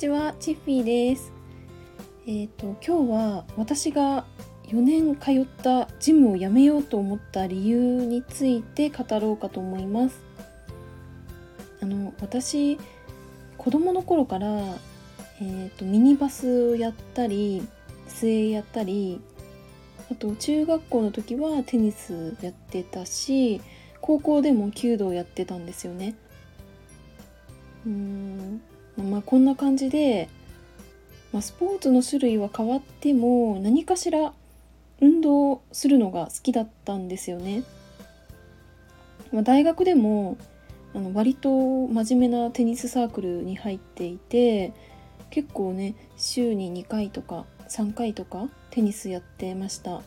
ちは、チッフィーです。えっ、と今日は私が4年通ったジムを辞めようと思った理由について語ろうかと思います。あの私子供の頃からえー、とミニバスをやったり水泳やったりあと中学校の時はテニスやってたし高校でも弓道やってたんですよね。うんまあこんな感じで、まあ、スポーツの種類は変わっても何かしら運動するのが好きだったんですよね。まあ、大学でもあの割と真面目なテニスサークルに入っていて結構ね週に2回とか3回とかテニスやってました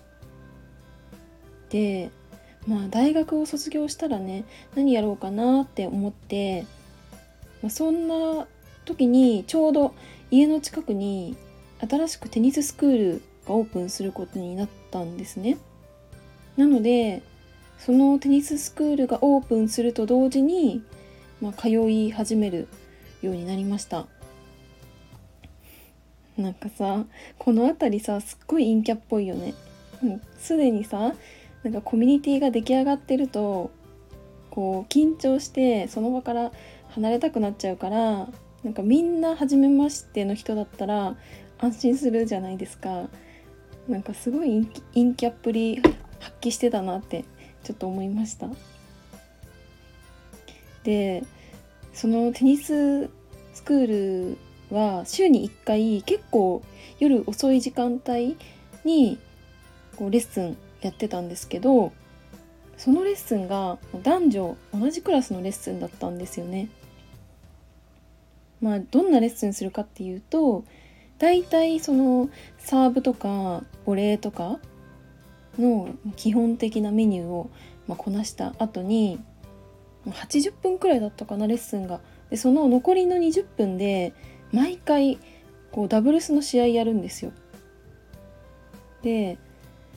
でまあ大学を卒業したらね何やろうかなって思って、まあ、そんな時にちょうど家の近くに新しくテニススクールがオープンすることになったんですね。なのでそのテニススクールがオープンすると同時に、まあ、通い始めるようになりました。なんかさこの辺りさすっごい陰キャっぽいよね。すでにさなんかコミュニティが出来上がってるとこう緊張してその場から離れたくなっちゃうからなんかみんな初めましての人だったら安心するじゃないですかなんかすごい陰キャっぷり発揮してたなってちょっと思いましたでそのテニススクールは週に1回結構夜遅い時間帯にこうレッスンやってたんですけどそのレッスンが男女同じクラスのレッスンだったんですよね。まあどんなレッスンするかっていうと大体そのサーブとかボレーとかの基本的なメニューをまこなした後に80分くらいだったかなレッスンが。でその残りの20分で毎回こうダブルスの試合やるんですよ。で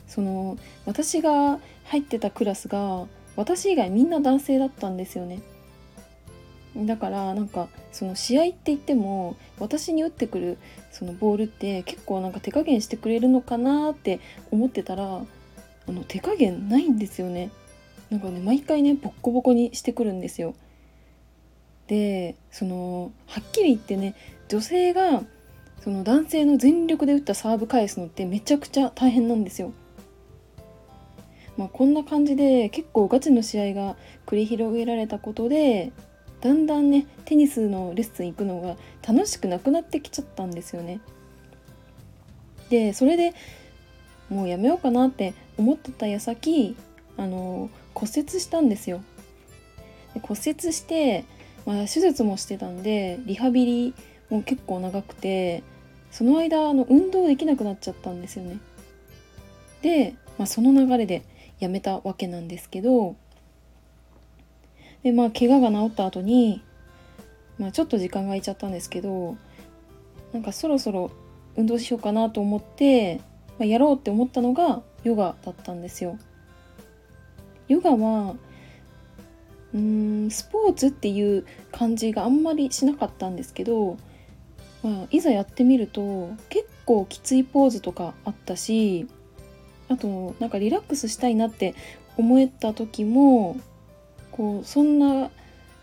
その私が入ってたクラスが私以外みんな男性だったんですよね。だからなんかその試合って言っても私に打ってくるそのボールって結構なんか手加減してくれるのかなって思ってたらあの手加減ないんですよね。なんかね毎回ねボッコボコにしてくるんですよ。でそのはっきり言ってね女性がその男性の全力で打ったサーブ返すのってめちゃくちゃ大変なんですよ。まあ、こんな感じで結構ガチの試合が繰り広げられたことでだんだんねテニスのレッスン行くのが楽しくなくなってきちゃったんですよね。でそれでもうやめようかなって思ってた矢先あの骨折したんですよ。で骨折してまあ、手術もしてたんでリハビリも結構長くてその間あの運動できなくなっちゃったんですよね。で、まあ、その流れでやめたわけなんですけどでまあ怪我が治った後に、まあ、ちょっと時間が空いちゃったんですけどなんかそろそろ運動しようかなと思って、まあ、やろうって思ったのがヨガだったんですよ。ヨガはうーんスポーツっていう感じがあんまりしなかったんですけど、まあ、いざやってみると結構きついポーズとかあったしあとなんかリラックスしたいなって思えた時もこうそんな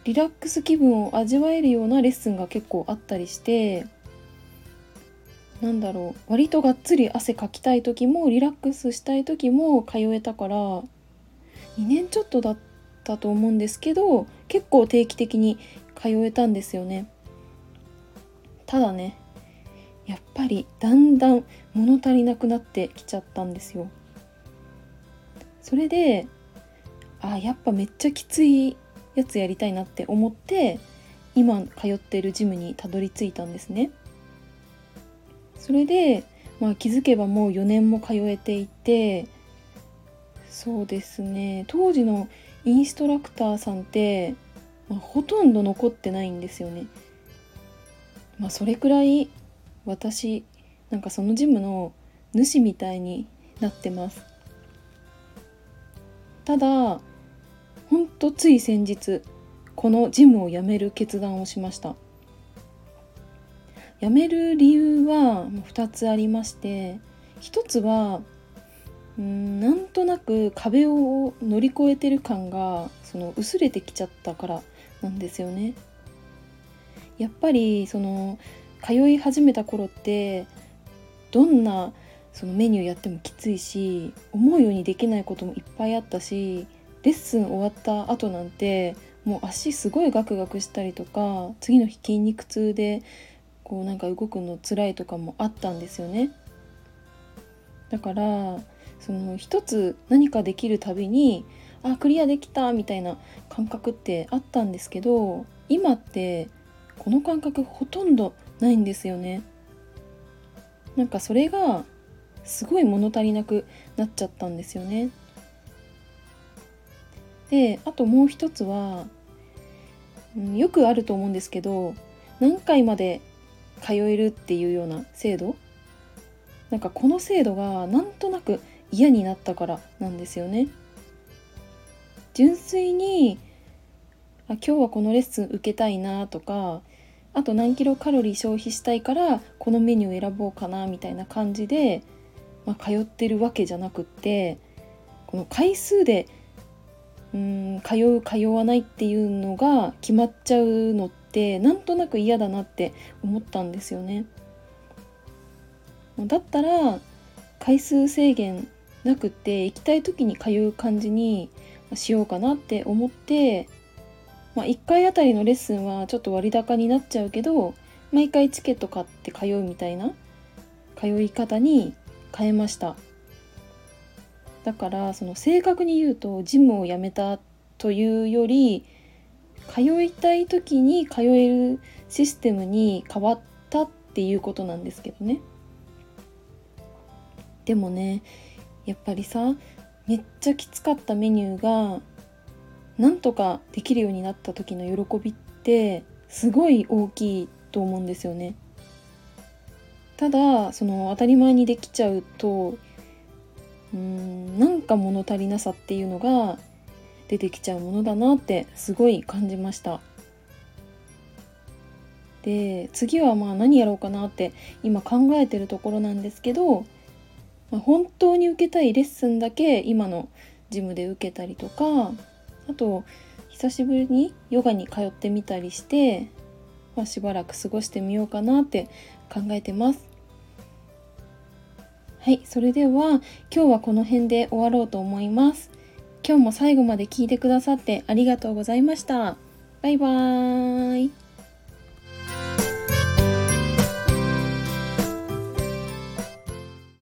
リラックス気分を味わえるようなレッスンが結構あったりしてなんだろう割とがっつり汗かきたい時もリラックスしたい時も通えたから2年ちょっとだったと思うんですけど結構定期的に通えたんですよね。ただねやっぱりだんだん物足りなくなってきちゃったんですよ。それであやっぱめっちゃきついやつやりたいなって思って今通ってるジムにたどり着いたんですねそれで、まあ、気づけばもう4年も通えていてそうですね当時のインストラクターさんって、まあ、ほとんど残ってないんですよね。まあそれくらい私なんかそのジムの主みたいになってます。ただほんとつい先日このジムを辞める決断をしました。辞める理由は2つありまして1つはうんなんとなく壁を乗り越えてる感がその薄れてきちゃったからなんですよね。やっぱりその通い始めた頃ってどんなそのメニューやってもきついし思うようにできないこともいっぱいあったしレッスン終わった後なんてもう足すごいガクガクしたりとか次の日筋肉痛でこうなんか動くの辛いとかもあったんですよね。だからその一つ何かできるたびにあクリアできたみたいな感覚ってあったんですけど今ってこの感覚ほとんどないんですよね。なんかそれがすごい物足りなくなっちゃったんですよね。であともう一つは、うん、よくあると思うんですけど何回まで通えるっていうような制度？なんかこの制度がなんとなく嫌になったからなんですよね。純粋にあ今日はこのレッスン受けたいなとかあと何キロカロリー消費したいからこのメニュー選ぼうかなみたいな感じで、まあ、通ってるわけじゃなくってこの回数でうん通う通わないっていうのが決まっちゃうのってなんとなく嫌だなって思ったんですよね。だったら回数制限なくて行きたい時に通う感じにしようかなって思って、まあ、1回あたりのレッスンはちょっと割高になっちゃうけど毎回チケット買って通うみたいな通い方に変えましただからその正確に言うとジムを辞めたというより通いたい時に通えるシステムに変わったっていうことなんですけどねでもねやっぱりさめっちゃきつかったメニューがなんとかできるようになった時の喜びってすごい大きいと思うんですよね。ただその当たり前にできちゃうとうんなんか物足りなさっていうのが出てきちゃうものだなってすごい感じました。で次はまあ何やろうかなって今考えてるところなんですけどまあ、本当に受けたいレッスンだけ今のジムで受けたりとかあと久しぶりにヨガに通ってみたりして、まあ、しばらく過ごしてみようかなって考えてます。はい、それでは今日はこの辺で終わろうと思います。今日も最後まで聞いてくださってありがとうございました。バイバーイ。